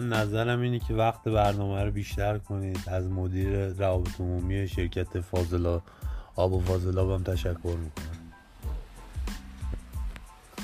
من نظرم اینه که وقت برنامه رو بیشتر کنید. از مدیر روابط عمومی شرکت فاضلا آب و فاضلاب هم تشکر می‌کنم.